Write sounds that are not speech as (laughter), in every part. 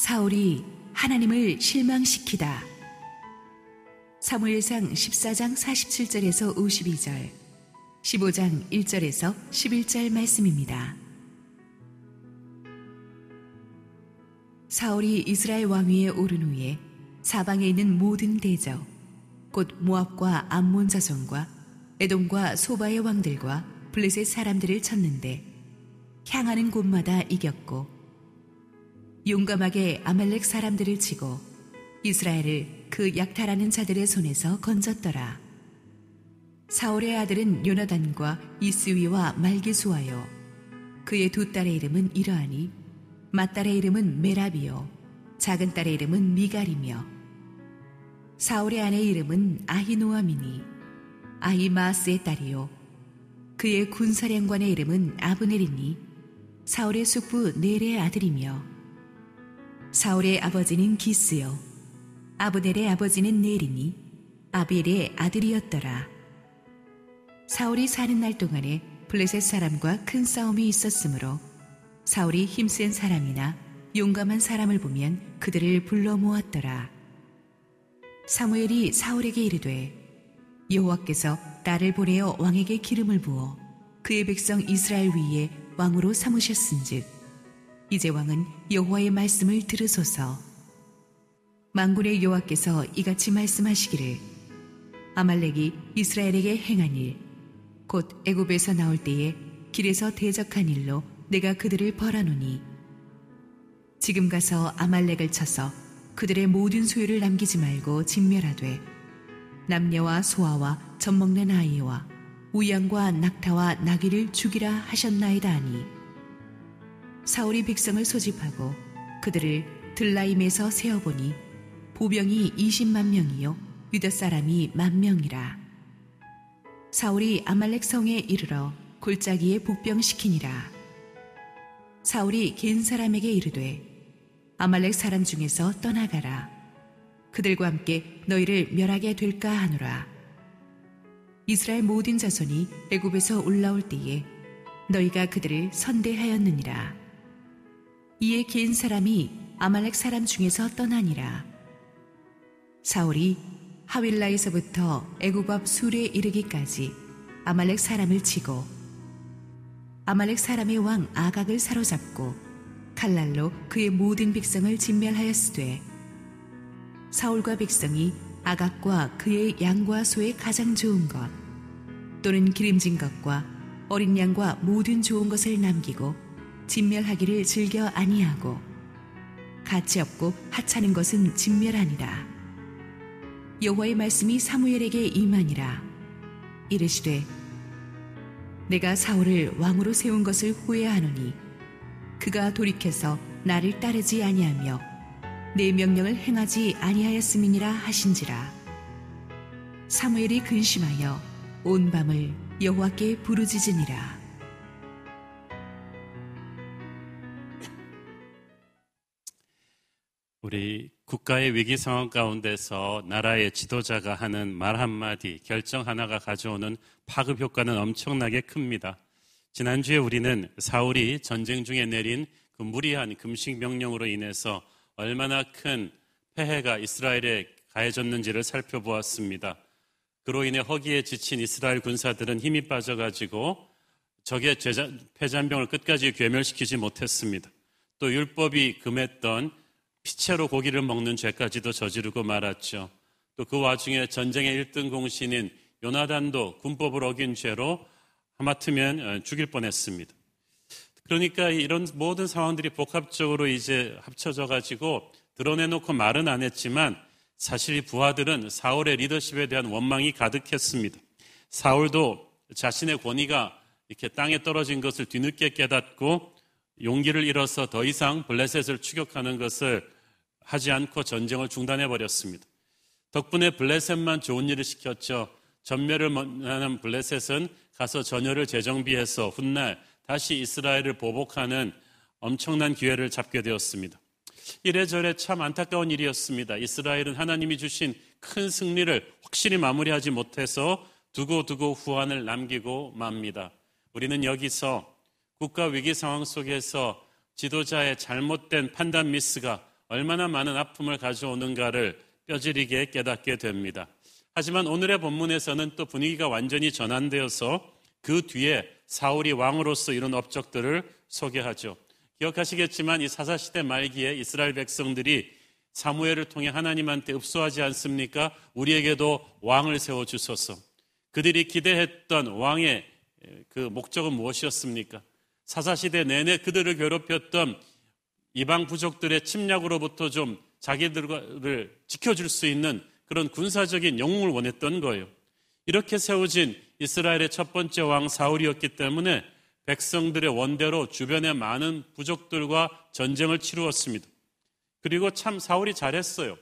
사울이 하나님을 실망시키다. 사무엘상 14장 47절에서 52절, 15장 1절에서 11절 말씀입니다. 사울이 이스라엘 왕위에 오른 후에 사방에 있는 모든 대적, 곧 모압과 암몬 자손과 에돔과 소바의 왕들과 블레셋 사람들을 쳤는데 향하는 곳마다 이겼고 용감하게 아말렉 사람들을 치고 이스라엘을 그 약탈하는 자들의 손에서 건졌더라. 사울의 아들은 요나단과 이스위와 말기수하여 그의 두 딸의 이름은 이러하니 맏딸의 이름은 메라비요 작은 딸의 이름은 미갈이며 사울의 아내 이름은 아히노아미니 아히마스의 딸이요 그의 군사령관의 이름은 아브넬이니 사울의 숙부 넬의 아들이며 사울의 아버지는 기스요. 아브넬의 아버지는 넬이니 아비엘의 아들이었더라. 사울이 사는 날 동안에 블레셋 사람과 큰 싸움이 있었으므로 사울이 힘센 사람이나 용감한 사람을 보면 그들을 불러 모았더라. 사무엘이 사울에게 이르되 여호와께서 나를 보내어 왕에게 기름을 부어 그의 백성 이스라엘 위에 왕으로 삼으셨은즉 이제 왕은 여호와의 말씀을 들으소서. 만군의 여호와께서 이같이 말씀하시기를 아말렉이 이스라엘에게 행한 일 곧 애굽에서 나올 때에 길에서 대적한 일로 내가 그들을 벌하노니 지금 가서 아말렉을 쳐서 그들의 모든 소유를 남기지 말고 진멸하되 남녀와 소아와 젖먹는 아이와 우양과 낙타와 나귀를 죽이라 하셨나이다 하니 사울이 백성을 소집하고 그들을 들라임에서 세어보니 보병이 20만 명이요 유다 사람이 만 명이라. 사울이 아말렉 성에 이르러 골짜기에 복병시키니라. 사울이 겐 사람에게 이르되 아말렉 사람 중에서 떠나가라. 그들과 함께 너희를 멸하게 될까 하노라. 이스라엘 모든 자손이 애굽에서 올라올 때에 너희가 그들을 선대하였느니라 이에 긴 사람이 아말렉 사람 중에서 떠나니라. 사울이 하윌라에서부터 애굽 앞 술에 이르기까지 아말렉 사람을 치고 아말렉 사람의 왕 아각을 사로잡고 칼날로 그의 모든 백성을 진멸하였으되 사울과 백성이 아각과 그의 양과 소의 가장 좋은 것 또는 기름진 것과 어린 양과 모든 좋은 것을 남기고 진멸하기를 즐겨 아니하고 가치 없고 하찮은 것은 진멸하니라. 여호와의 말씀이 사무엘에게 임하니라. 이르시되 내가 사울을 왕으로 세운 것을 후회하노니 그가 돌이켜서 나를 따르지 아니하며 내 명령을 행하지 아니하였음이니라 하신지라. 사무엘이 근심하여 온 밤을 여호와께 부르짖으니라 우리 국가의 위기 상황 가운데서 나라의 지도자가 하는 말 한마디, 결정 하나가 가져오는 파급 효과는 엄청나게 큽니다. 지난주에 우리는 사울이 전쟁 중에 내린 그 무리한 금식 명령으로 인해서 얼마나 큰 폐해가 이스라엘에 가해졌는지를 살펴보았습니다. 그로 인해 허기에 지친 이스라엘 군사들은 힘이 빠져가지고 적의 폐잔병을 끝까지 괴멸시키지 못했습니다. 또 율법이 금했던 피채로 고기를 먹는 죄까지도 저지르고 말았죠. 또 그 와중에 전쟁의 1등 공신인 요나단도 군법을 어긴 죄로 하마터면 어, 죽일 뻔했습니다. 그러니까 이런 모든 상황들이 복합적으로 이제 합쳐져 가지고 드러내놓고 말은 안 했지만 사실 이 부하들은 사울의 리더십에 대한 원망이 가득했습니다. 사울도 자신의 권위가 이렇게 땅에 떨어진 것을 뒤늦게 깨닫고 용기를 잃어서 더 이상 블레셋을 추격하는 것을 하지 않고 전쟁을 중단해 버렸습니다. 덕분에 블레셋만 좋은 일을 시켰죠. 전멸을 원하는 블레셋은 가서 전열을 재정비해서 훗날 다시 이스라엘을 보복하는 엄청난 기회를 잡게 되었습니다. 이래저래 참 안타까운 일이었습니다. 이스라엘은 하나님이 주신 큰 승리를 확실히 마무리하지 못해서 두고두고 후환을 남기고 맙니다. 우리는 여기서 국가 위기 상황 속에서 지도자의 잘못된 판단 미스가 얼마나 많은 아픔을 가져오는가를 뼈저리게 깨닫게 됩니다. 하지만 오늘의 본문에서는 또 분위기가 완전히 전환되어서 그 뒤에 사울이 왕으로서 이룬 업적들을 소개하죠. 기억하시겠지만 이 사사시대 말기에 이스라엘 백성들이 사무엘을 통해 하나님한테 읍소하지 않습니까? 우리에게도 왕을 세워 주소서. 그들이 기대했던 왕의 그 목적은 무엇이었습니까? 사사시대 내내 그들을 괴롭혔던 이방 부족들의 침략으로부터 좀 자기들을 지켜줄 수 있는 그런 군사적인 영웅을 원했던 거예요. 이렇게 세워진 이스라엘의 첫 번째 왕 사울이었기 때문에 백성들의 원대로 주변의 많은 부족들과 전쟁을 치루었습니다. 그리고 참 사울이 잘했어요.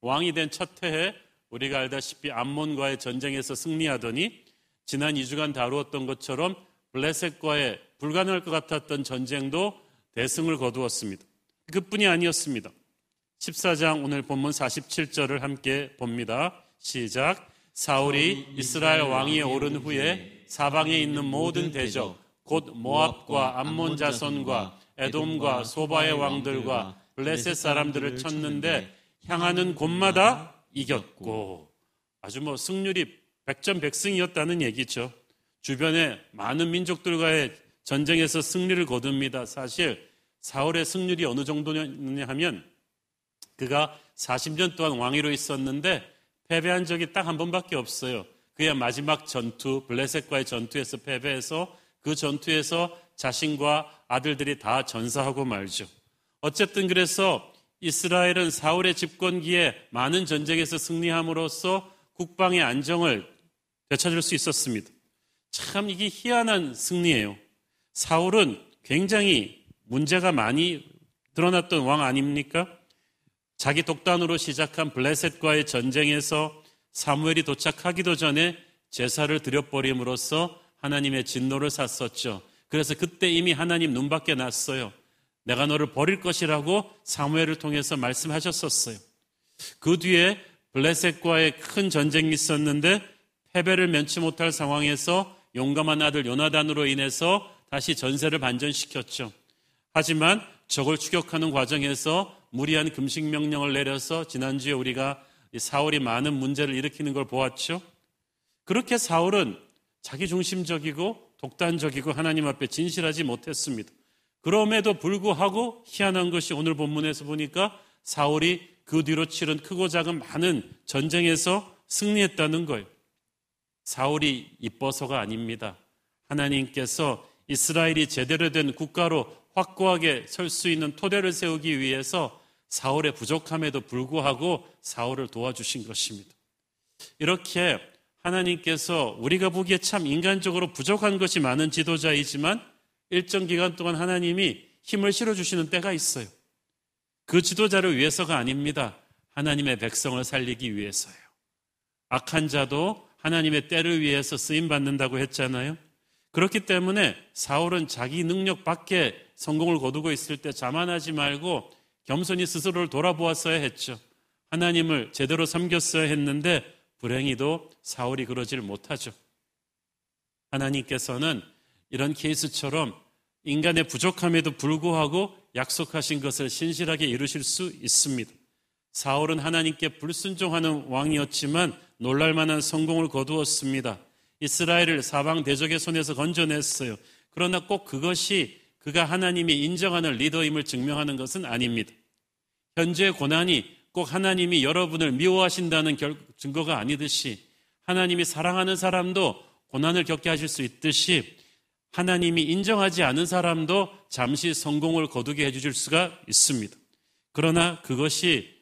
왕이 된 첫 해에 우리가 알다시피 암몬과의 전쟁에서 승리하더니 지난 2주간 다루었던 것처럼 블레셋과의 불가능할 것 같았던 전쟁도 대승을 거두었습니다. 그뿐이 아니었습니다. 14장 오늘 본문 47절을 함께 봅니다. 시작. 사울이 이스라엘 왕위에 오른 후에 사방에 있는 모든 대적, 곧 모압과 암몬 자손과 에돔과 소바의 왕들과 블레셋 사람들을 쳤는데 향하는 곳마다 이겼고 아주 뭐 승률이 백전백승이었다는 얘기죠. 주변에 많은 민족들과의 전쟁에서 승리를 거둡니다. 사실 사울의 승률이 어느 정도냐 하면 그가 40년 동안 왕위로 있었는데 패배한 적이 딱 한 번밖에 없어요. 그의 마지막 전투, 블레셋과의 전투에서 패배해서 그 전투에서 자신과 아들들이 다 전사하고 말죠. 어쨌든 그래서 이스라엘은 사울의 집권기에 많은 전쟁에서 승리함으로써 국방의 안정을 되찾을 수 있었습니다. 참 이게 희한한 승리예요. 사울은 굉장히 문제가 많이 드러났던 왕 아닙니까? 자기 독단으로 시작한 블레셋과의 전쟁에서 사무엘이 도착하기도 전에 제사를 드려버림으로써 하나님의 진노를 샀었죠. 그래서 그때 이미 하나님 눈밖에 났어요. 내가 너를 버릴 것이라고 사무엘을 통해서 말씀하셨었어요. 그 뒤에 블레셋과의 큰 전쟁이 있었는데 패배를 면치 못할 상황에서 용감한 아들 요나단으로 인해서 다시 전세를 반전시켰죠. 하지만 적을 추격하는 과정에서 무리한 금식 명령을 내려서 지난주에 우리가 사울이 많은 문제를 일으키는 걸 보았죠. 그렇게 사울은 자기 중심적이고 독단적이고 하나님 앞에 진실하지 못했습니다. 그럼에도 불구하고 희한한 것이 오늘 본문에서 보니까 사울이 그 뒤로 치른 크고 작은 많은 전쟁에서 승리했다는 거예요. 사울이 이뻐서가 아닙니다. 하나님께서 이스라엘이 제대로 된 국가로 확고하게 설 수 있는 토대를 세우기 위해서 사울의 부족함에도 불구하고 사울을 도와주신 것입니다. 이렇게 하나님께서 우리가 보기에 참 인간적으로 부족한 것이 많은 지도자이지만 일정 기간 동안 하나님이 힘을 실어주시는 때가 있어요. 그 지도자를 위해서가 아닙니다. 하나님의 백성을 살리기 위해서요. 악한 자도 하나님의 때를 위해서 쓰임 받는다고 했잖아요. 그렇기 때문에 사울은 자기 능력 밖에 성공을 거두고 있을 때 자만하지 말고 겸손히 스스로를 돌아보았어야 했죠. 하나님을 제대로 섬겼어야 했는데 불행히도 사울이 그러질 못하죠. 하나님께서는 이런 케이스처럼 인간의 부족함에도 불구하고 약속하신 것을 신실하게 이루실 수 있습니다. 사울은 하나님께 불순종하는 왕이었지만 놀랄만한 성공을 거두었습니다. 이스라엘을 사방 대적의 손에서 건져냈어요. 그러나 꼭 그것이 그가 하나님이 인정하는 리더임을 증명하는 것은 아닙니다. 현재 고난이 꼭 하나님이 여러분을 미워하신다는 증거가 아니듯이 하나님이 사랑하는 사람도 고난을 겪게 하실 수 있듯이 하나님이 인정하지 않은 사람도 잠시 성공을 거두게 해주실 수가 있습니다. 그러나 그것이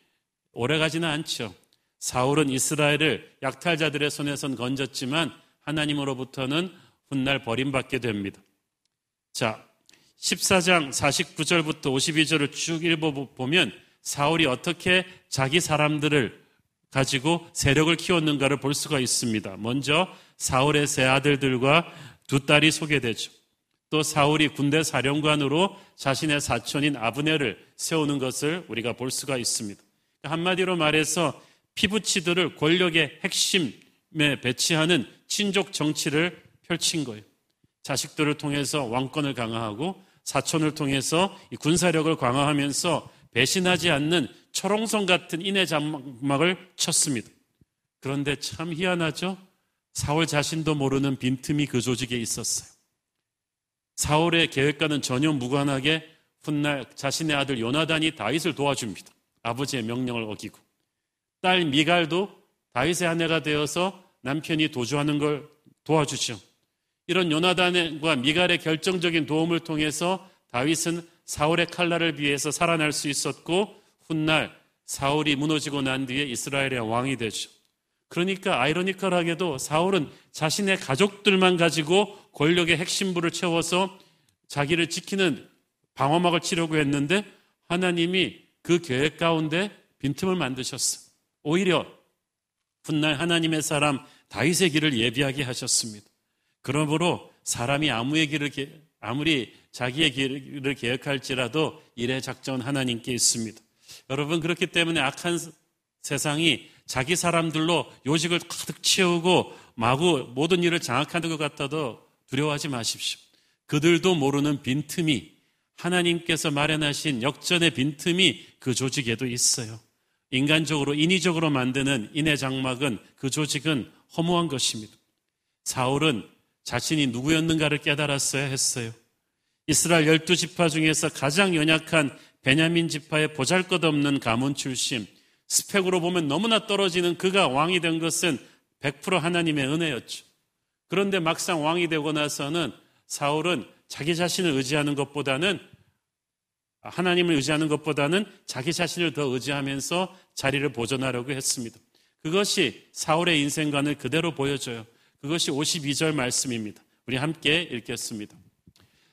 오래가지는 않죠. 사울은 이스라엘을 약탈자들의 손에선 건졌지만 하나님으로부터는 훗날 버림받게 됩니다. 자, 14장 49절부터 52절을 쭉 읽어보면 사울이 어떻게 자기 사람들을 가지고 세력을 키웠는가를 볼 수가 있습니다. 먼저 사울의 세 아들들과 두 딸이 소개되죠. 또 사울이 군대 사령관으로 자신의 사촌인 아브네를 세우는 것을 우리가 볼 수가 있습니다. 한마디로 말해서 피부치들을 권력의 핵심에 배치하는 친족 정치를 펼친 거예요. 자식들을 통해서 왕권을 강화하고 사촌을 통해서 군사력을 강화하면서 배신하지 않는 초롱성 같은 인의 장막을 쳤습니다. 그런데 참 희한하죠? 사울 자신도 모르는 빈틈이 그 조직에 있었어요. 사울의 계획과는 전혀 무관하게 훗날 자신의 아들 요나단이 다윗을 도와줍니다. 아버지의 명령을 어기고. 딸 미갈도 다윗의 아내가 되어서 남편이 도주하는 걸 도와주죠. 이런 요나단과 미갈의 결정적인 도움을 통해서 다윗은 사울의 칼날을 비해서 살아날 수 있었고 훗날 사울이 무너지고 난 뒤에 이스라엘의 왕이 되죠. 그러니까 아이러니컬하게도 사울은 자신의 가족들만 가지고 권력의 핵심부를 채워서 자기를 지키는 방어막을 치려고 했는데 하나님이 그 계획 가운데 빈틈을 만드셨어. 오히려 훗날 하나님의 사람 다윗의 길을 예비하게 하셨습니다. 그러므로 사람이 아무의 길을 아무리 자기의 길을 계획할지라도 일의 작전 하나님께 있습니다. 여러분 그렇기 때문에 악한 세상이 자기 사람들로 요직을 가득 채우고 마구 모든 일을 장악하는 것 같아도 두려워하지 마십시오. 그들도 모르는 빈틈이 하나님께서 마련하신 역전의 빈틈이 그 조직에도 있어요. 인간적으로 인위적으로 만드는 인의 장막은 그 조직은 허무한 것입니다. 사울은 자신이 누구였는가를 깨달았어야 했어요. 이스라엘 열두 지파 중에서 가장 연약한 베냐민 지파의 보잘것없는 가문 출신, 스펙으로 보면 너무나 떨어지는 그가 왕이 된 것은 100% 하나님의 은혜였죠. 그런데 막상 왕이 되고 나서는 사울은 자기 자신을 의지하는 것보다는 하나님을 의지하는 것보다는 자기 자신을 더 의지하면서 자리를 보존하려고 했습니다. 그것이 사울의 인생관을 그대로 보여줘요. 그것이 52절 말씀입니다. 우리 함께 읽겠습니다.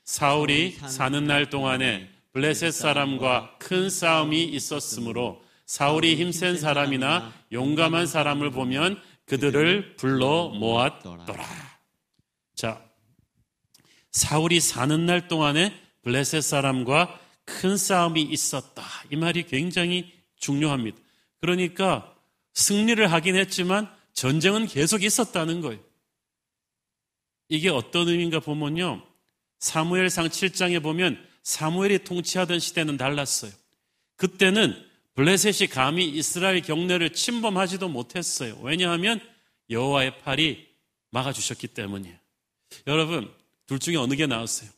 사울이 사는 날 동안에 블레셋 사람과 큰 싸움이 있었으므로 사울이 힘센 사람이나 용감한 사람을 보면 그들을 불러 모았더라. 자, 사울이 사는 날 동안에 블레셋 사람과 큰 싸움이 있었다. 이 말이 굉장히 중요합니다. 그러니까 승리를 하긴 했지만 전쟁은 계속 있었다는 거예요. 이게 어떤 의미인가 보면요. 사무엘상 7장에 보면 사무엘이 통치하던 시대는 달랐어요. 그때는 블레셋이 감히 이스라엘 경내를 침범하지도 못했어요. 왜냐하면 여호와의 팔이 막아주셨기 때문이에요. 여러분, 둘 중에 어느 게 나았어요?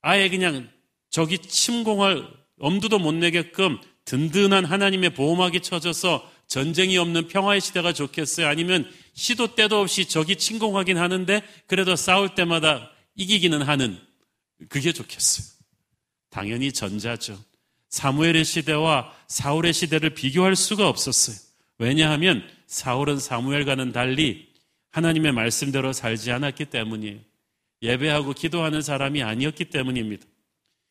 아예 그냥 적이 침공할 엄두도 못 내게끔 든든한 하나님의 보호막이 쳐져서 전쟁이 없는 평화의 시대가 좋겠어요? 아니면 시도 때도 없이 적이 침공하긴 하는데 그래도 싸울 때마다 이기기는 하는 그게 좋겠어요. 당연히 전자죠. 사무엘의 시대와 사울의 시대를 비교할 수가 없었어요. 왜냐하면 사울은 사무엘과는 달리 하나님의 말씀대로 살지 않았기 때문이에요. 예배하고 기도하는 사람이 아니었기 때문입니다.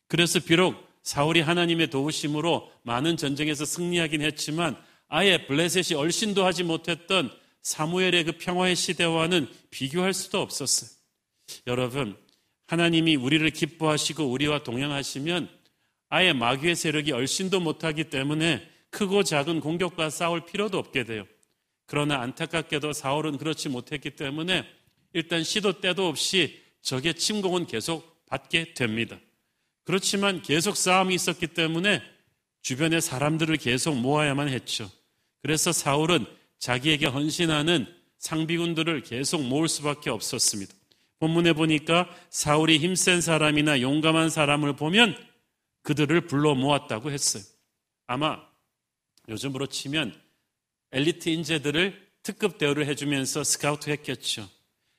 그래서 비록 사울이 하나님의 도우심으로 많은 전쟁에서 승리하긴 했지만 아예 블레셋이 얼씬도 하지 못했던 사무엘의 그 평화의 시대와는 비교할 수도 없었어요. 여러분, 하나님이 우리를 기뻐하시고 우리와 동행하시면 아예 마귀의 세력이 얼씬도 못하기 때문에 크고 작은 공격과 싸울 필요도 없게 돼요. 그러나 안타깝게도 사울은 그렇지 못했기 때문에 일단 시도 때도 없이 적의 침공은 계속 받게 됩니다. 그렇지만 계속 싸움이 있었기 때문에 주변의 사람들을 계속 모아야만 했죠. 그래서 사울은 자기에게 헌신하는 상비군들을 계속 모을 수밖에 없었습니다. 본문에 보니까 사울이 힘센 사람이나 용감한 사람을 보면 그들을 불러 모았다고 했어요. 아마 요즘으로 치면 엘리트 인재들을 특급 대우를 해주면서 스카우트 했겠죠.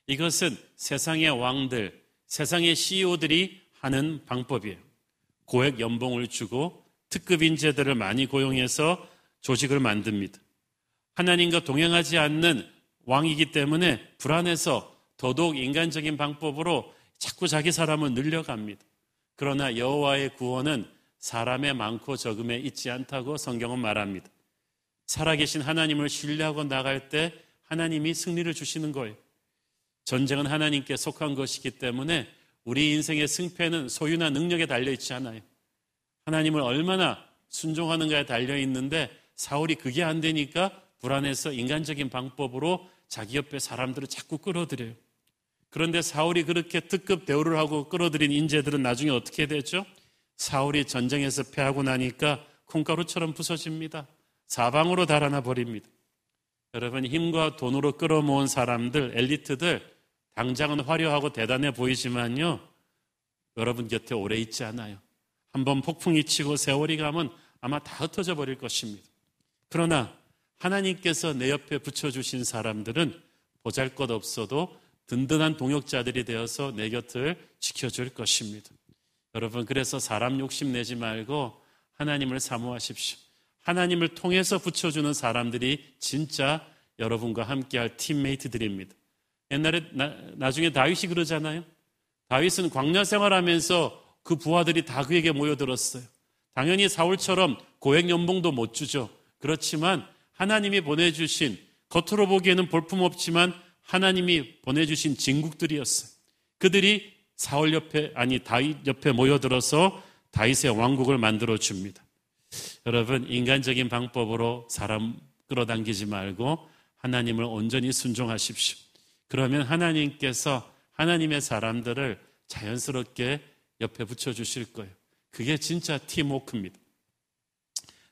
이것은 세상의 왕들, 세상의 CEO들이 하는 방법이에요. 고액 연봉을 주고 특급 인재들을 많이 고용해서 조직을 만듭니다. 하나님과 동행하지 않는 왕이기 때문에 불안해서 더더욱 인간적인 방법으로 자꾸 자기 사람을 늘려갑니다. 그러나 여호와의 구원은 사람의 많고 적음에 있지 않다고 성경은 말합니다. 살아계신 하나님을 신뢰하고 나갈 때 하나님이 승리를 주시는 거예요. 전쟁은 하나님께 속한 것이기 때문에 우리 인생의 승패는 소유나 능력에 달려 있지 않아요. 하나님을 얼마나 순종하는가에 달려 있는데 사울이 그게 안 되니까 불안해서 인간적인 방법으로 자기 옆에 사람들을 자꾸 끌어들여요. 그런데 사울이 그렇게 특급 대우를 하고 끌어들인 인재들은 나중에 어떻게 되죠? 사울이 전쟁에서 패하고 나니까 콩가루처럼 부서집니다. 사방으로 달아나 버립니다. 여러분 힘과 돈으로 끌어모은 사람들, 엘리트들 당장은 화려하고 대단해 보이지만요. 여러분 곁에 오래 있지 않아요. 한번 폭풍이 치고 세월이 가면 아마 다 흩어져 버릴 것입니다. 그러나 하나님께서 내 옆에 붙여주신 사람들은 보잘 것 없어도 든든한 동역자들이 되어서 내 곁을 지켜줄 것입니다. 여러분, 그래서 사람 욕심 내지 말고 하나님을 사모하십시오. 하나님을 통해서 붙여주는 사람들이 진짜 여러분과 함께할 팀메이트들입니다. 옛날에 나, 중에 다윗이 그러잖아요. 다윗은 광야 생활하면서 그 부하들이 다 그에게 모여들었어요. 당연히 사울처럼 고액 연봉도 못 주죠. 그렇지만 하나님이 보내주신 겉으로 보기에는 볼품없지만 하나님이 보내주신 진국들이었어요. 그들이 사울 옆에 아니 다윗 옆에 모여들어서 다윗의 왕국을 만들어 줍니다. 여러분 인간적인 방법으로 사람 끌어당기지 말고 하나님을 온전히 순종하십시오. 그러면 하나님께서 하나님의 사람들을 자연스럽게 옆에 붙여주실 거예요. 그게 진짜 팀워크입니다.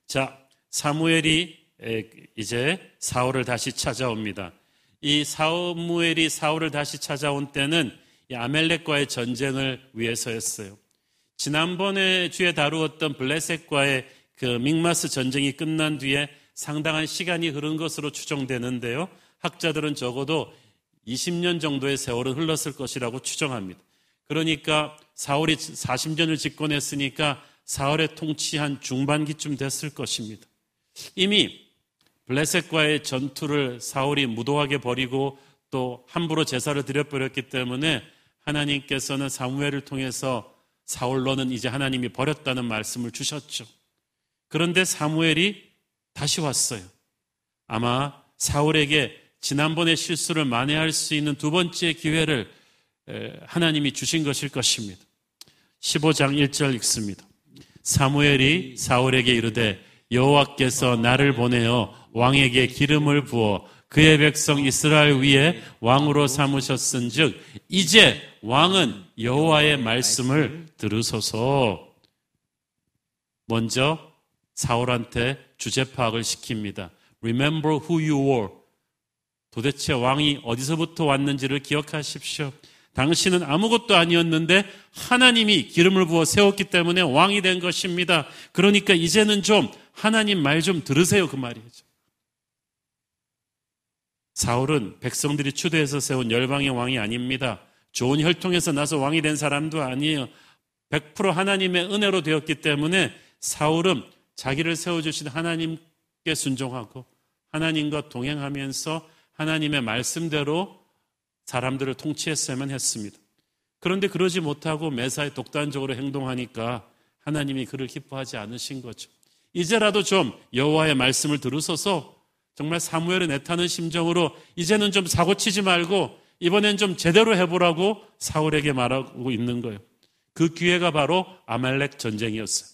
자, 사무엘이 이제 사울을 다시 찾아옵니다. 이 사무엘이 사울을 다시 찾아온 때는 아멜렉과의 전쟁을 위해서였어요. 지난번에 주에 다루었던 블레셋과의 그 믹마스 전쟁이 끝난 뒤에 상당한 시간이 흐른 것으로 추정되는데요. 학자들은 적어도 20년 정도의 세월은 흘렀을 것이라고 추정합니다. 그러니까 사울이 40년을 집권했으니까 사울의 통치한 중반기쯤 됐을 것입니다. 이미 블레셋과의 전투를 사울이 무도하게 버리고 또 함부로 제사를 드려버렸기 때문에 하나님께서는 사무엘을 통해서 사울로는 이제 하나님이 버렸다는 말씀을 주셨죠. 그런데 사무엘이 다시 왔어요. 아마 사울에게 지난번의 실수를 만회할 수 있는 두 번째 기회를 하나님이 주신 것일 것입니다. 15장 1절 읽습니다. 사무엘이 사울에게 이르되 여호와께서 나를 보내어 왕에게 기름을 부어 그의 백성 이스라엘 위에 왕으로 삼으셨은즉 이제 왕은 여호와의 말씀을 들으소서. 먼저 사울한테 주제 파악을 시킵니다. Remember who you were. 도대체 왕이 어디서부터 왔는지를 기억하십시오. 당신은 아무것도 아니었는데 하나님이 기름을 부어 세웠기 때문에 왕이 된 것입니다. 그러니까 이제는 좀 하나님 말 좀 들으세요. 그 말이죠. 사울은 백성들이 추대해서 세운 열방의 왕이 아닙니다. 좋은 혈통에서 나서 왕이 된 사람도 아니에요. 100% 하나님의 은혜로 되었기 때문에 사울은 자기를 세워주신 하나님께 순종하고 하나님과 동행하면서 하나님의 말씀대로 사람들을 통치했어야만 했습니다. 그런데 그러지 못하고 매사에 독단적으로 행동하니까 하나님이 그를 기뻐하지 않으신 거죠. 이제라도 좀 여호와의 말씀을 들으소서 정말 사무엘은 애타는 심정으로 이제는 좀 사고치지 말고 이번엔 좀 제대로 해보라고 사울에게 말하고 있는 거예요. 그 기회가 바로 아말렉 전쟁이었어요.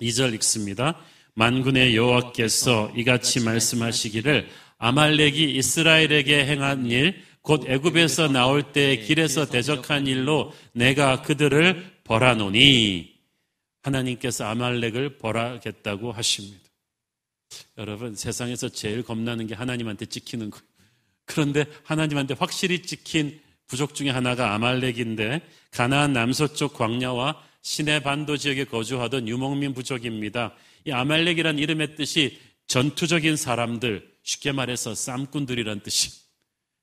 2절 읽습니다. 만군의 여호와께서 이같이 말씀하시기를 아말렉이 이스라엘에게 행한 일, 곧 애굽에서 나올 때 길에서 대적한 일로 내가 그들을 벌하노니 하나님께서 아말렉을 벌하겠다고 하십니다. 여러분 세상에서 제일 겁나는 게 하나님한테 찍히는 거예요. 그런데 하나님한테 확실히 찍힌 부족 중에 하나가 아말렉인데 가나안 남서쪽 광야와 시내 반도 지역에 거주하던 유목민 부족입니다. 이 아말렉이란 이름의 뜻이 전투적인 사람들, 쉽게 말해서 쌈꾼들이란 뜻이.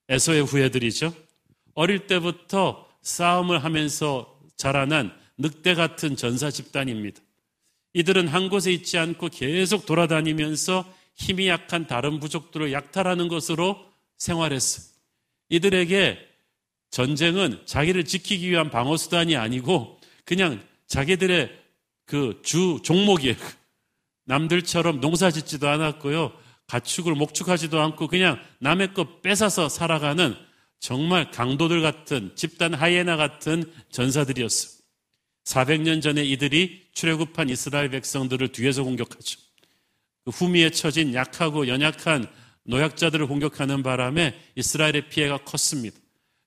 에서의 후예들이죠. 어릴 때부터 싸움을 하면서 자라난 늑대 같은 전사 집단입니다. 이들은 한 곳에 있지 않고 계속 돌아다니면서 힘이 약한 다른 부족들을 약탈하는 것으로 생활했어요. 이들에게 전쟁은 자기를 지키기 위한 방어수단이 아니고 그냥 자기들의 그 주 종목이에요. 남들처럼 농사 짓지도 않았고요. 가축을 목축하지도 않고 그냥 남의 것 뺏어서 살아가는 정말 강도들 같은 집단 하이에나 같은 전사들이었어요. 400년 전에 이들이 출애굽한 이스라엘 백성들을 뒤에서 공격하죠. 그 후미에 처진 약하고 연약한 노약자들을 공격하는 바람에 이스라엘의 피해가 컸습니다.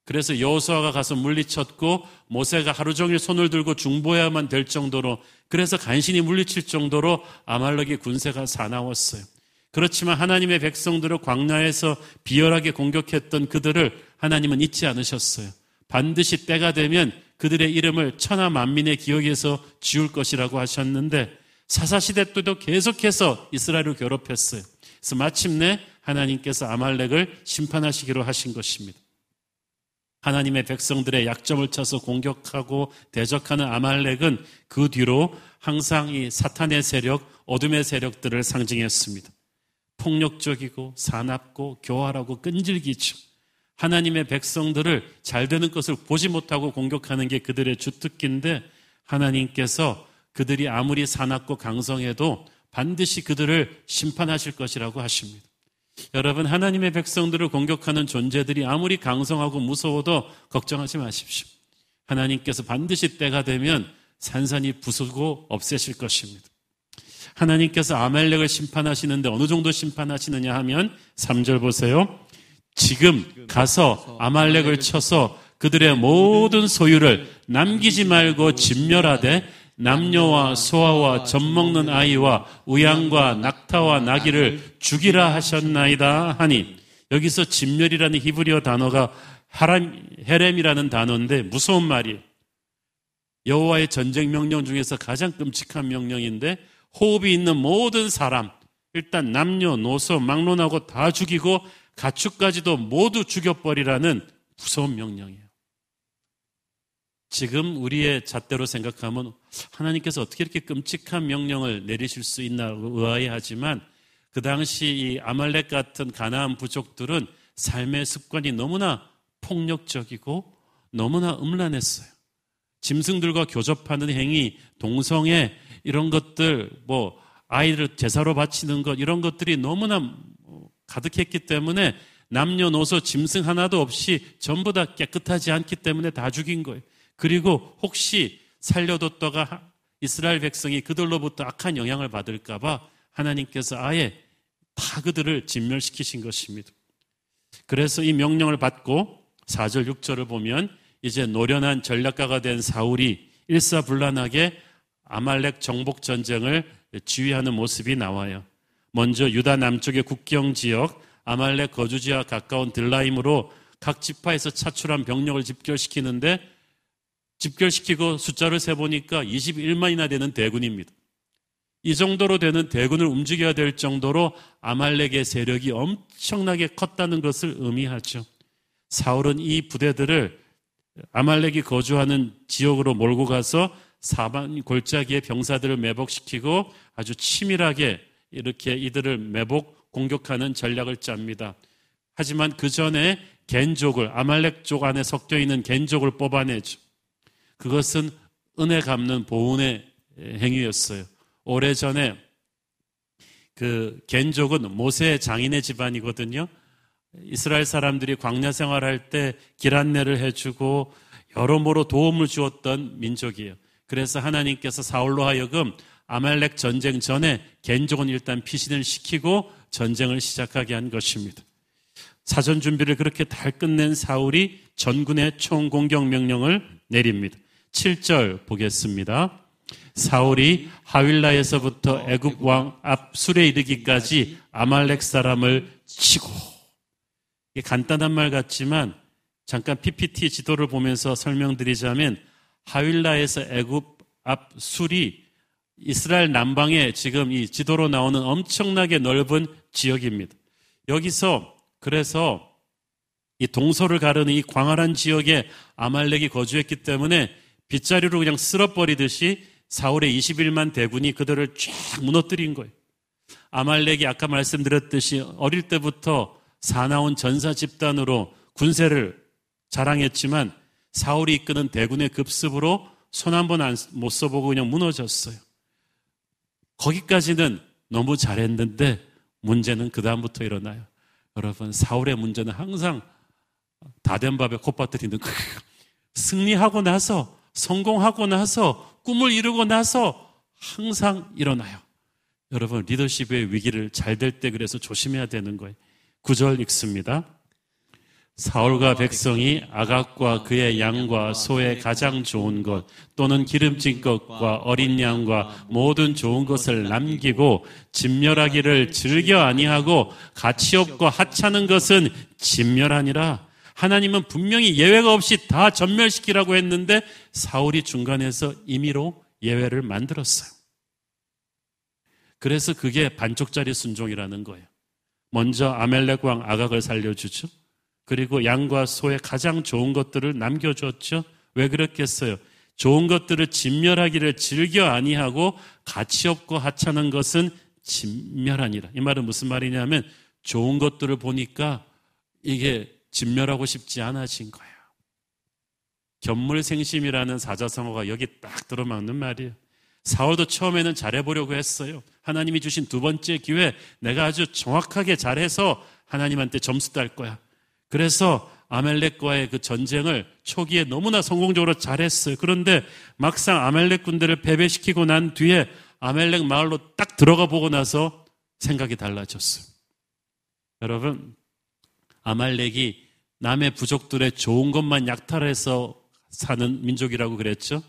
그래서 여호수아가 가서 물리쳤고 모세가 하루 종일 손을 들고 중보해야만 될 정도로 그래서 간신히 물리칠 정도로 아말렉의 군세가 사나웠어요. 그렇지만 하나님의 백성들을 광야에서 비열하게 공격했던 그들을 하나님은 잊지 않으셨어요. 반드시 때가 되면 그들의 이름을 천하 만민의 기억에서 지울 것이라고 하셨는데 사사시대 때도 계속해서 이스라엘을 괴롭혔어요. 그래서 마침내 하나님께서 아말렉을 심판하시기로 하신 것입니다. 하나님의 백성들의 약점을 쳐서 공격하고 대적하는 아말렉은 그 뒤로 항상 이 사탄의 세력, 어둠의 세력들을 상징했습니다. 폭력적이고 사납고 교활하고 끈질기죠. 하나님의 백성들을 잘 되는 것을 보지 못하고 공격하는 게 그들의 주특기인데 하나님께서 그들이 아무리 사납고 강성해도 반드시 그들을 심판하실 것이라고 하십니다. 여러분, 하나님의 백성들을 공격하는 존재들이 아무리 강성하고 무서워도 걱정하지 마십시오. 하나님께서 반드시 때가 되면 산산이 부수고 없애실 것입니다. 하나님께서 아멜렉을 심판하시는데 어느 정도 심판하시느냐 하면 3절 보세요. 지금 가서 아말렉을 쳐서 그들의 모든 소유를 남기지 말고 진멸하되 남녀와 소아와 젖먹는 아이와 우양과 낙타와 나귀를 죽이라 하셨나이다 하니 여기서 진멸이라는 히브리어 단어가 하람, 헤렘이라는 단어인데 무서운 말이에요. 여호와의 전쟁 명령 중에서 가장 끔찍한 명령인데 호흡이 있는 모든 사람 일단 남녀, 노소, 막론하고 다 죽이고 가축까지도 모두 죽여버리라는 무서운 명령이에요. 지금 우리의 잣대로 생각하면 하나님께서 어떻게 이렇게 끔찍한 명령을 내리실 수 있나고 의아해하지만 그 당시 이 아말렉 같은 가나안 부족들은 삶의 습관이 너무나 폭력적이고 너무나 음란했어요. 짐승들과 교접하는 행위, 동성애 이런 것들 뭐 아이를 제사로 바치는 것 이런 것들이 너무나 가득했기 때문에 남녀노소 짐승 하나도 없이 전부 다 깨끗하지 않기 때문에 다 죽인 거예요. 그리고 혹시 살려뒀다가 이스라엘 백성이 그들로부터 악한 영향을 받을까봐 하나님께서 아예 다 그들을 진멸시키신 것입니다. 그래서 이 명령을 받고 4절, 6절을 보면 이제 노련한 전략가가 된 사울이 일사불란하게 아말렉 정복 전쟁을 지휘하는 모습이 나와요. 먼저 유다 남쪽의 국경 지역 아말렉 거주지와 가까운 들라임으로 각 지파에서 차출한 병력을 집결시키는데 집결시키고 숫자를 세보니까 21만이나 되는 대군입니다. 이 정도로 되는 대군을 움직여야 될 정도로 아말렉의 세력이 엄청나게 컸다는 것을 의미하죠. 사울은 이 부대들을 아말렉이 거주하는 지역으로 몰고 가서 사방 골짜기에 병사들을 매복시키고 아주 치밀하게 이렇게 이들을 매복 공격하는 전략을 짭니다. 하지만 그 전에 겐족을 아말렉 쪽 안에 섞여 있는 겐족을 뽑아내죠. 그것은 은혜 갚는 보훈의 행위였어요. 오래전에 그 겐족은 모세의 장인의 집안이거든요. 이스라엘 사람들이 광야 생활할 때 길 안내를 해주고 여러모로 도움을 주었던 민족이에요. 그래서 하나님께서 사울로 하여금 아말렉 전쟁 전에 겐족은 일단 피신을 시키고 전쟁을 시작하게 한 것입니다. 사전 준비를 그렇게 달 끝낸 사울이 전군의 총공격 명령을 내립니다. 7절 보겠습니다. 사울이 하윌라에서부터 애굽 왕 압술에 이르기까지 아말렉 사람을 치고 이게 간단한 말 같지만 잠깐 PPT 지도를 보면서 설명드리자면 하윌라에서 애굽 압술이 이스라엘 남방에 지금 이 지도로 나오는 엄청나게 넓은 지역입니다. 여기서 그래서 이 동서를 가르는 이 광활한 지역에 아말렉이 거주했기 때문에 빗자리로 그냥 쓸어버리듯이 사울의 21만 대군이 그들을 쫙 무너뜨린 거예요. 아말렉이 아까 말씀드렸듯이 어릴 때부터 사나운 전사 집단으로 군세를 자랑했지만 사울이 이끄는 대군의 급습으로 손 한 번 못 써보고 그냥 무너졌어요. 거기까지는 너무 잘했는데 문제는 그다음부터 일어나요. 여러분, 사울의 문제는 항상 다 된 밥에 콧바뜨리는. (laughs) 승리하고 나서 성공하고 나서 꿈을 이루고 나서 항상 일어나요. 여러분, 리더십의 위기를 잘 될 때 그래서 조심해야 되는 거예요. 구절 읽습니다. 사울과 백성이 아각과 그의 양과 소의 가장 좋은 것 또는 기름진 것과 어린 양과 모든 좋은 것을 남기고 진멸하기를 즐겨 아니하고 가치 없고 하찮은 것은 진멸하니라 하나님은 분명히 예외가 없이 다 전멸시키라고 했는데 사울이 중간에서 임의로 예외를 만들었어요. 그래서 그게 반쪽짜리 순종이라는 거예요. 먼저 아멜렉 왕 아각을 살려주죠. 그리고 양과 소의 가장 좋은 것들을 남겨줬죠. 왜 그랬겠어요? 좋은 것들을 진멸하기를 즐겨 아니하고 가치 없고 하찮은 것은 진멸하니라. 이 말은 무슨 말이냐면 좋은 것들을 보니까 이게 진멸하고 싶지 않아진 거예요. 견물생심이라는 사자성어가 여기 딱 들어맞는 말이에요. 사울도 처음에는 잘해보려고 했어요. 하나님이 주신 두 번째 기회, 내가 아주 정확하게 잘해서 하나님한테 점수 딸 거야. 그래서 아멜렉과의 그 전쟁을 초기에 너무나 성공적으로 잘했어요. 그런데 막상 아멜렉 군대를 패배시키고 난 뒤에 아멜렉 마을로 딱 들어가 보고 나서 생각이 달라졌어요. 여러분, 아말렉이 남의 부족들의 좋은 것만 약탈해서 사는 민족이라고 그랬죠.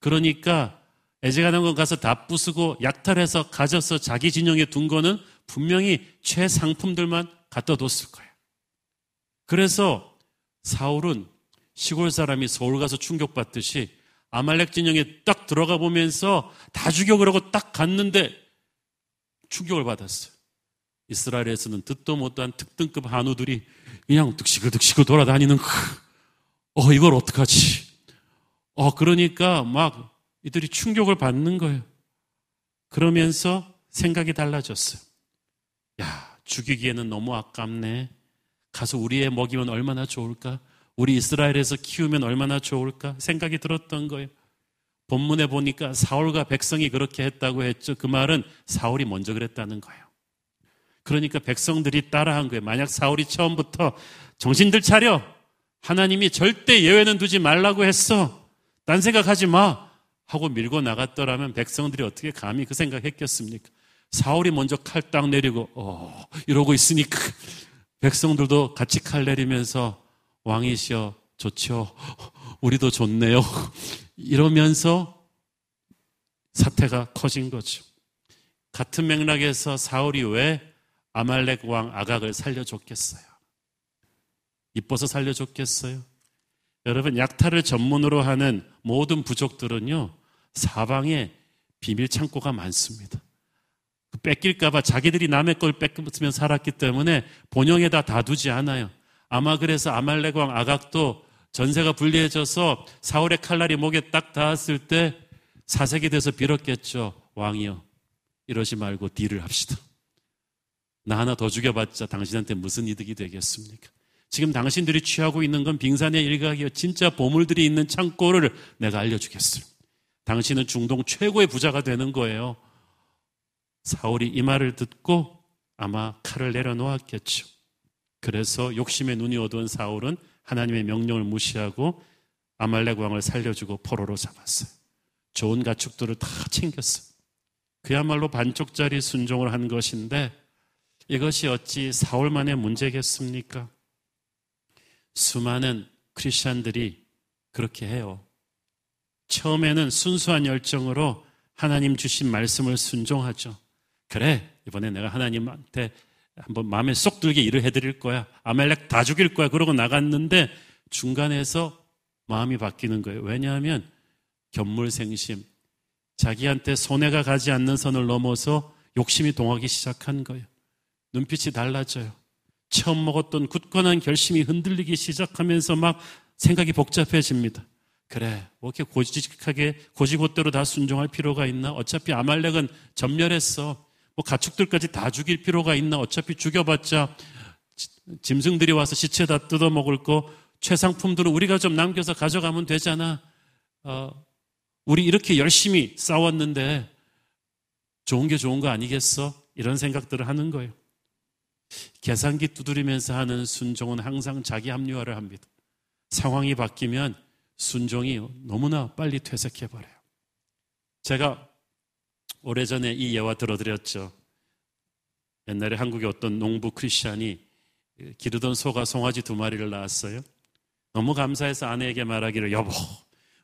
그러니까 에제가나건 가서 다 부수고 약탈해서 가져서 자기 진영에 둔 거는 분명히 최상품들만 갖다 뒀을 거예요. 그래서 사울은 시골 사람이 서울 가서 충격받듯이 아말렉 진영에 딱 들어가 보면서 다 죽여 그러고 딱 갔는데 충격을 받았어요. 이스라엘에서는 듣도 못한 특등급 한우들이 그냥 득시글득시글 돌아다니는 어 이걸 어떡하지? 어 그러니까 막 이들이 충격을 받는 거예요. 그러면서 생각이 달라졌어요. 야 죽이기에는 너무 아깝네. 가서 우리 애 먹이면 얼마나 좋을까? 우리 이스라엘에서 키우면 얼마나 좋을까? 생각이 들었던 거예요. 본문에 보니까 사울과 백성이 그렇게 했다고 했죠. 그 말은 사울이 먼저 그랬다는 거예요. 그러니까 백성들이 따라한 거예요. 만약 사울이 처음부터 정신들 차려. 하나님이 절대 예외는 두지 말라고 했어. 딴 생각하지 마. 하고 밀고 나갔더라면 백성들이 어떻게 감히 그 생각했겠습니까? 사울이 먼저 칼 딱 내리고 어 이러고 있으니까 백성들도 같이 칼 내리면서 왕이시여 좋죠. 우리도 좋네요. 이러면서 사태가 커진 거죠. 같은 맥락에서 사울이 왜 아말렉 왕 아각을 살려줬겠어요? 이뻐서 살려줬겠어요? 여러분, 약탈을 전문으로 하는 모든 부족들은요, 사방에 비밀 창고가 많습니다. 뺏길까봐 자기들이 남의 걸 뺏으면 살았기 때문에 본영에다 다두지 않아요. 아마 그래서 아말렉 왕 아각도 전세가 불리해져서 사울의 칼날이 목에 딱 닿았을 때 사색이 돼서 빌었겠죠. 왕이요. 이러지 말고 딜을 합시다. 나 하나 더 죽여봤자 당신한테 무슨 이득이 되겠습니까? 지금 당신들이 취하고 있는 건 빙산의 일각이요. 진짜 보물들이 있는 창고를 내가 알려주겠어요. 당신은 중동 최고의 부자가 되는 거예요. 사울이 이 말을 듣고 아마 칼을 내려놓았겠죠. 그래서 욕심의 눈이 어두운 사울은 하나님의 명령을 무시하고 아말렉 왕을 살려주고 포로로 잡았어요. 좋은 가축들을 다 챙겼어요. 그야말로 반쪽짜리 순종을 한 것인데 이것이 어찌 사울만의 문제겠습니까? 수많은 크리스천들이 그렇게 해요. 처음에는 순수한 열정으로 하나님 주신 말씀을 순종하죠. 그래, 이번에 내가 하나님한테 한번 마음에 쏙 들게 일을 해드릴 거야. 아멜렉 다 죽일 거야. 그러고 나갔는데 중간에서 마음이 바뀌는 거예요. 왜냐하면 견물생심, 자기한테 손해가 가지 않는 선을 넘어서 욕심이 동하기 시작한 거예요. 눈빛이 달라져요. 처음 먹었던 굳건한 결심이 흔들리기 시작하면서 막 생각이 복잡해집니다. 그래, 뭐 이렇게 고지식하게 고지고대로 다 순종할 필요가 있나? 어차피 아말렉은 전멸했어. 뭐 가축들까지 다 죽일 필요가 있나? 어차피 죽여봤자 짐승들이 와서 시체 다 뜯어먹을 거 최상품들은 우리가 좀 남겨서 가져가면 되잖아. 어, 우리 이렇게 열심히 싸웠는데 좋은 게 좋은 거 아니겠어? 이런 생각들을 하는 거예요. 계산기 두드리면서 하는 순종은 항상 자기 합리화를 합니다. 상황이 바뀌면 순종이 너무나 빨리 퇴색해버려요. 제가 오래전에 이 예화 들어드렸죠. 옛날에 한국의 어떤 농부 크리스찬이 기르던 소가 송아지 두 마리를 낳았어요. 너무 감사해서 아내에게 말하기를 여보,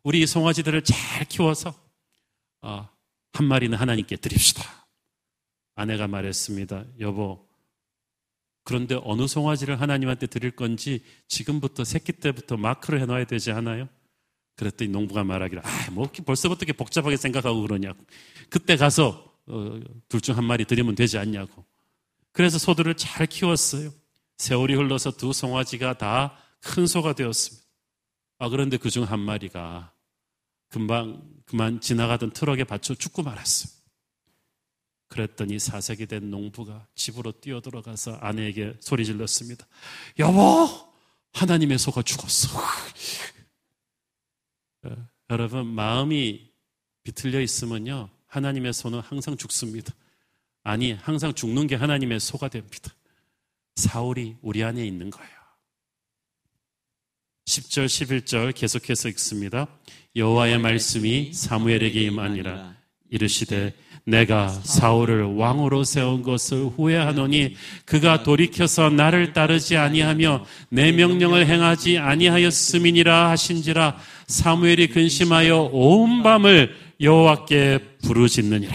우리 이 송아지들을 잘 키워서 어, 한 마리는 하나님께 드립시다. 아내가 말했습니다. 여보, 그런데 어느 송아지를 하나님한테 드릴 건지 지금부터 새끼 때부터 마크를 해놔야 되지 않아요? 그랬더니 농부가 말하기를, 아, 뭐 벌써부터 이렇게 복잡하게 생각하고 그러냐고. 그때 가서 어, 둘중 한 마리 드리면 되지 않냐고. 그래서 소들을 잘 키웠어요. 세월이 흘러서 두 송아지가 다 큰 소가 되었습니다. 아, 그런데 그 중 한 마리가 금방 그만 지나가던 트럭에 받쳐 죽고 말았어요. 그랬더니 사색이 된 농부가 집으로 뛰어들어가서 아내에게 소리 질렀습니다. 여보, 하나님의 소가 죽었어. 어, 여러분, 마음이 비틀려 있으면요, 하나님의 소는 항상 죽습니다. 아니, 항상 죽는 게 하나님의 소가 됩니다. 사울이 우리 안에 있는 거예요. 10절, 11절 계속해서 읽습니다. 여호와의 말씀이 사무엘에게 임하니라 이르시되 내가 사울을 왕으로 세운 것을 후회하노니 그가 돌이켜서 나를 따르지 아니하며 내 명령을 행하지 아니하였음이니라 하신지라 사무엘이 근심하여 온 밤을 여호와께 부르짖느니라.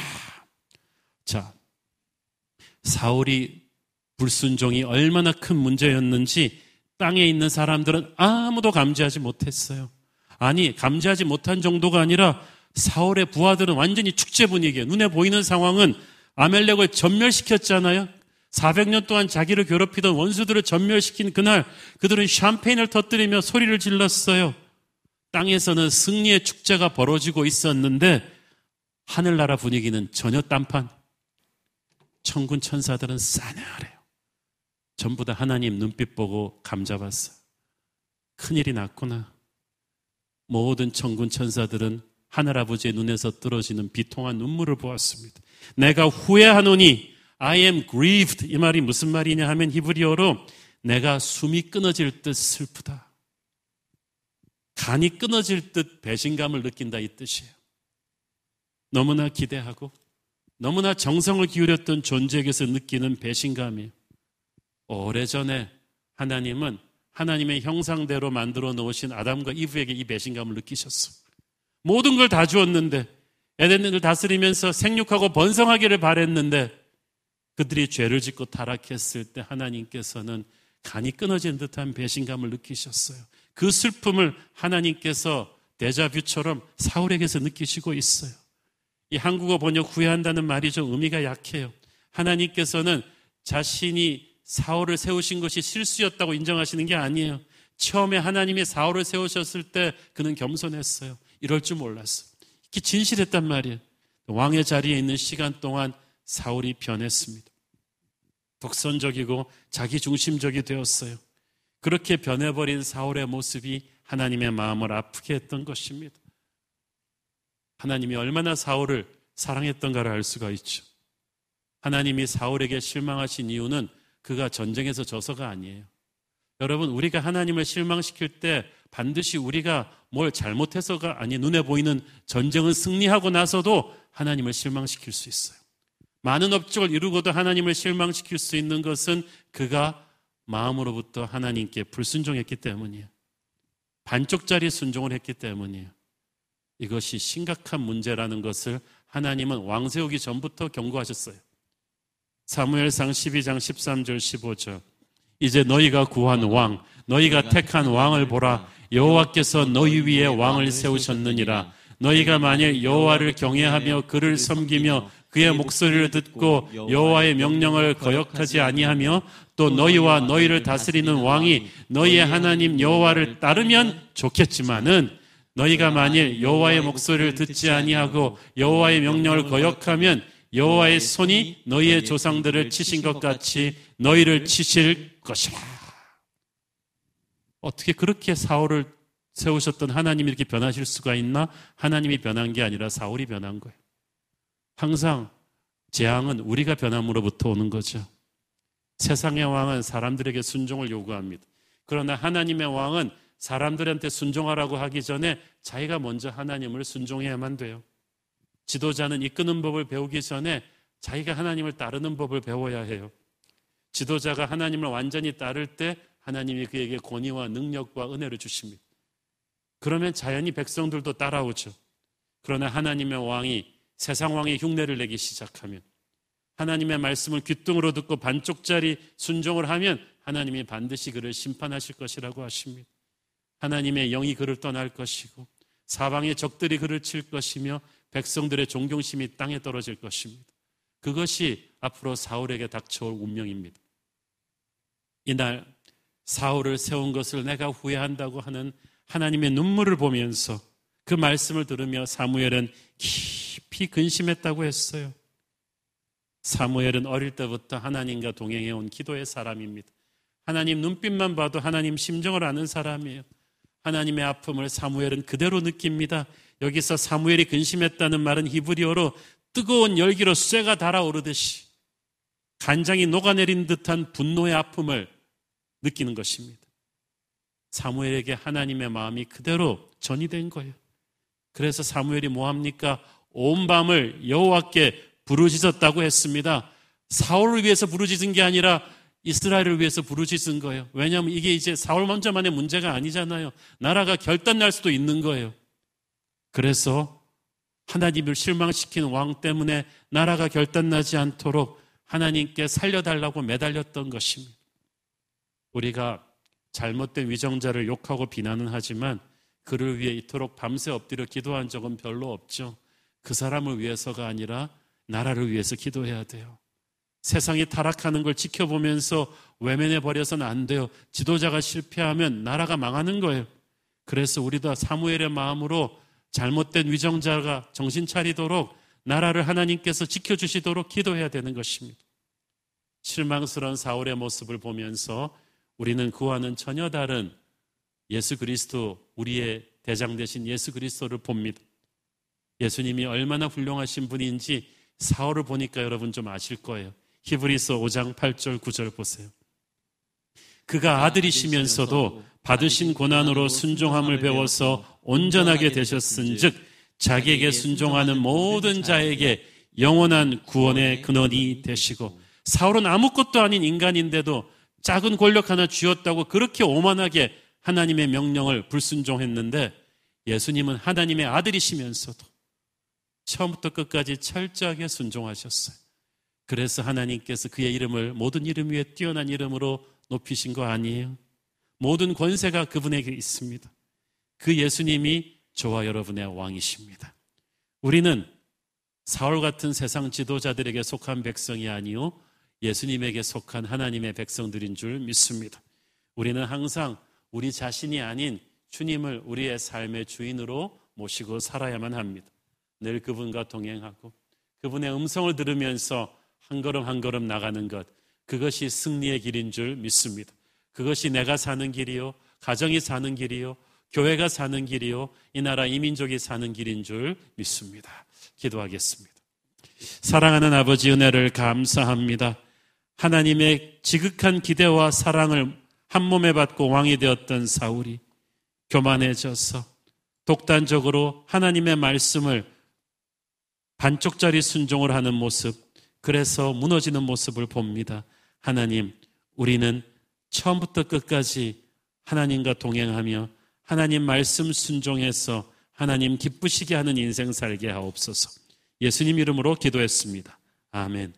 자, 사울이 불순종이 얼마나 큰 문제였는지 땅에 있는 사람들은 아무도 감지하지 못했어요. 아니, 감지하지 못한 정도가 아니라 사울의 부하들은 완전히 축제 분위기에 눈에 보이는 상황은 아멜렉을 전멸시켰잖아요. 400년 동안 자기를 괴롭히던 원수들을 전멸시킨 그날 그들은 샴페인을 터뜨리며 소리를 질렀어요. 땅에서는 승리의 축제가 벌어지고 있었는데 하늘나라 분위기는 전혀 딴판. 천군 천사들은 싸늘해요. 전부 다 하나님 눈빛 보고 감잡았어. 큰일이 났구나. 모든 천군 천사들은 하늘아버지의 눈에서 떨어지는 비통한 눈물을 보았습니다. 내가 후회하노니 I am grieved 이 말이 무슨 말이냐 하면 히브리어로 내가 숨이 끊어질 듯 슬프다. 간이 끊어질 듯 배신감을 느낀다 이 뜻이에요. 너무나 기대하고 너무나 정성을 기울였던 존재에게서 느끼는 배신감이에요. 오래전에 하나님은 하나님의 형상대로 만들어 놓으신 아담과 이브에게 이 배신감을 느끼셨어. 모든 걸 다 주었는데 에덴을 다스리면서 생육하고 번성하기를 바랬는데 그들이 죄를 짓고 타락했을 때 하나님께서는 간이 끊어진 듯한 배신감을 느끼셨어요. 그 슬픔을 하나님께서 데자뷰처럼 사울에게서 느끼시고 있어요. 이 한국어 번역 후회한다는 말이 좀 의미가 약해요. 하나님께서는 자신이 사울을 세우신 것이 실수였다고 인정하시는 게 아니에요. 처음에 하나님이 사울을 세우셨을 때 그는 겸손했어요. 이럴 줄 몰랐어. 이렇게 진실했단 말이에요. 왕의 자리에 있는 시간 동안 사울이 변했습니다. 독선적이고 자기 중심적이 되었어요. 그렇게 변해버린 사울의 모습이 하나님의 마음을 아프게 했던 것입니다. 하나님이 얼마나 사울을 사랑했던가를 알 수가 있죠. 하나님이 사울에게 실망하신 이유는 그가 전쟁에서 져서가 아니에요. 여러분, 우리가 하나님을 실망시킬 때 반드시 우리가 뭘 잘못해서가 아니 눈에 보이는 전쟁은 승리하고 나서도 하나님을 실망시킬 수 있어요. 많은 업적을 이루고도 하나님을 실망시킬 수 있는 것은 그가 마음으로부터 하나님께 불순종했기 때문이에요. 반쪽짜리 순종을 했기 때문이에요. 이것이 심각한 문제라는 것을 하나님은 왕 세우기 전부터 경고하셨어요. 사무엘상 12장 13절 15절 이제 너희가 구한 왕 너희가 택한 왕을 보라 여호와께서 너희 위에 왕을 세우셨느니라 너희가 만일 여호와를 경외하며 그를 섬기며 그의 목소리를 듣고 여호와의 명령을 거역하지 아니하며 또 너희와 너희를 다스리는 왕이 너희의 하나님 여호와를 따르면 좋겠지만은 너희가 만일 여호와의 목소리를 듣지 아니하고 여호와의 명령을 거역하면 여호와의 손이 너희의 조상들을 치신 것 같이 너희를 치실 것이라. 어떻게 그렇게 사울을 세우셨던 하나님이 이렇게 변하실 수가 있나? 하나님이 변한 게 아니라 사울이 변한 거예요. 항상 재앙은 우리가 변함으로부터 오는 거죠. 세상의 왕은 사람들에게 순종을 요구합니다. 그러나 하나님의 왕은 사람들한테 순종하라고 하기 전에 자기가 먼저 하나님을 순종해야만 돼요. 지도자는 이끄는 법을 배우기 전에 자기가 하나님을 따르는 법을 배워야 해요. 지도자가 하나님을 완전히 따를 때 하나님이 그에게 권위와 능력과 은혜를 주십니다. 그러면 자연히 백성들도 따라오죠. 그러나 하나님의 왕이 세상 왕의 흉내를 내기 시작하면 하나님의 말씀을 귀뚱으로 듣고 반쪽짜리 순종을 하면 하나님이 반드시 그를 심판하실 것이라고 하십니다. 하나님의 영이 그를 떠날 것이고 사방의 적들이 그를 칠 것이며 백성들의 존경심이 땅에 떨어질 것입니다. 그것이 앞으로 사울에게 닥쳐올 운명입니다. 이날 사울을 세운 것을 내가 후회한다고 하는 하나님의 눈물을 보면서 그 말씀을 들으며 사무엘은 깊이 근심했다고 했어요. 사무엘은 어릴 때부터 하나님과 동행해 온 기도의 사람입니다. 하나님 눈빛만 봐도 하나님 심정을 아는 사람이에요. 하나님의 아픔을 사무엘은 그대로 느낍니다. 여기서 사무엘이 근심했다는 말은 히브리어로 뜨거운 열기로 쇠가 달아오르듯이 간장이 녹아내린 듯한 분노의 아픔을 느끼는 것입니다. 사무엘에게 하나님의 마음이 그대로 전이 된 거예요. 그래서 사무엘이 뭐 합니까? 온 밤을 여호와께 부르짖었다고 했습니다. 사울을 위해서 부르짖은 게 아니라 이스라엘을 위해서 부르짖은 거예요. 왜냐하면 이게 이제 사울 먼저만의 문제가 아니잖아요. 나라가 결단날 수도 있는 거예요. 그래서 하나님을 실망시킨 왕 때문에 나라가 결단나지 않도록 하나님께 살려달라고 매달렸던 것입니다. 우리가 잘못된 위정자를 욕하고 비난은 하지만 그를 위해 이토록 밤새 엎드려 기도한 적은 별로 없죠. 그 사람을 위해서가 아니라 나라를 위해서 기도해야 돼요. 세상이 타락하는 걸 지켜보면서 외면해 버려서는 안 돼요. 지도자가 실패하면 나라가 망하는 거예요. 그래서 우리도 사무엘의 마음으로 잘못된 위정자가 정신 차리도록 나라를 하나님께서 지켜주시도록 기도해야 되는 것입니다. 실망스러운 사울의 모습을 보면서 우리는 그와는 전혀 다른 예수 그리스도, 우리의 대장 되신 예수 그리스도를 봅니다. 예수님이 얼마나 훌륭하신 분인지 사울을 보니까 여러분 좀 아실 거예요. 히브리서 5장 8절 9절 보세요. 그가 아들이시면서도 받으신 고난으로 순종함을 배워서 온전하게 되셨은즉 자기에게 순종하는 모든 자에게 영원한 구원의 근원이 되시고 사울은 아무것도 아닌 인간인데도 작은 권력 하나 쥐었다고 그렇게 오만하게 하나님의 명령을 불순종했는데 예수님은 하나님의 아들이시면서도 처음부터 끝까지 철저하게 순종하셨어요. 그래서 하나님께서 그의 이름을 모든 이름 위에 뛰어난 이름으로 높이신 거 아니에요? 모든 권세가 그분에게 있습니다. 그 예수님이 저와 여러분의 왕이십니다. 우리는 사울 같은 세상 지도자들에게 속한 백성이 아니요 예수님에게 속한 하나님의 백성들인 줄 믿습니다. 우리는 항상 우리 자신이 아닌 주님을 우리의 삶의 주인으로 모시고 살아야만 합니다. 늘 그분과 동행하고 그분의 음성을 들으면서 한 걸음 한 걸음 나가는 것, 그것이 승리의 길인 줄 믿습니다. 그것이 내가 사는 길이요, 가정이 사는 길이요, 교회가 사는 길이요, 이 나라 이민족이 사는 길인 줄 믿습니다. 기도하겠습니다. 사랑하는 아버지 은혜를 감사합니다. 하나님의 지극한 기대와 사랑을 한 몸에 받고 왕이 되었던 사울이 교만해져서 독단적으로 하나님의 말씀을 반쪽짜리 순종을 하는 모습, 그래서 무너지는 모습을 봅니다. 하나님, 우리는 처음부터 끝까지 하나님과 동행하며 하나님 말씀 순종해서 하나님 기쁘시게 하는 인생 살게 하옵소서. 예수님 이름으로 기도했습니다. 아멘.